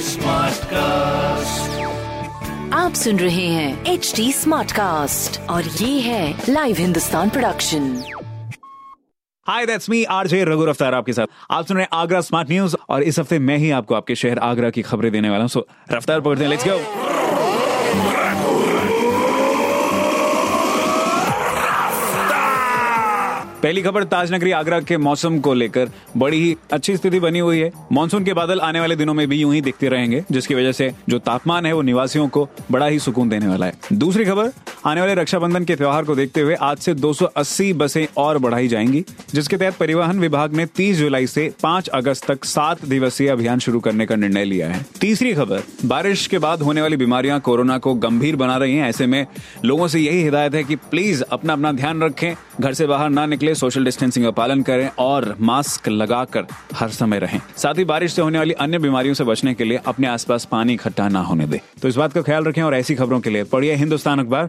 Smart cast आप सुन रहे हैं एच डी स्मार्ट कास्ट और ये है live Hindustan production hi that's me RJ Raghu Raftaar आपके साथ। आप सुन रहे हैं आगरा स्मार्ट न्यूज़ और इस हफ़्ते मैं ही आपको आपके शहर आगरा की खबरें देने वाला हूँ। सो रफ्तार पकड़ते हैं लेट्स गो पहली खबर, ताजनगरी आगरा के मौसम को लेकर बड़ी ही अच्छी स्थिति बनी हुई है। मानसून के बादल आने वाले दिनों में भी यूँ ही दिखते रहेंगे, जिसकी वजह से जो तापमान है वो निवासियों को बड़ा ही सुकून देने वाला है। दूसरी खबर आने वाले रक्षाबंधन के त्यौहार को देखते हुए आज से 280 बसें और बढ़ाई जाएँगी, जिसके तहत परिवहन विभाग ने 30 जुलाई से 5 अगस्त तक सात दिवसीय अभियान शुरू करने का निर्णय लिया है। तीसरी खबर, बारिश के बाद होने वाली बीमारियाँ कोरोना को गंभीर बना रही है, ऐसे में लोगों से यही हिदायत है की प्लीज़ अपना अपना ध्यान रखें, घर से बाहर ना निकले, सोशल डिस्टेंसिंग का पालन करें और मास्क लगाकर हर समय रहें। साथ ही बारिश से होने वाली अन्य बीमारियों से बचने के लिए अपने आसपास पानी इकट्ठा ना होने दें। तो इस बात का ख्याल रखें और ऐसी खबरों के लिए पढ़िए हिंदुस्तान अखबार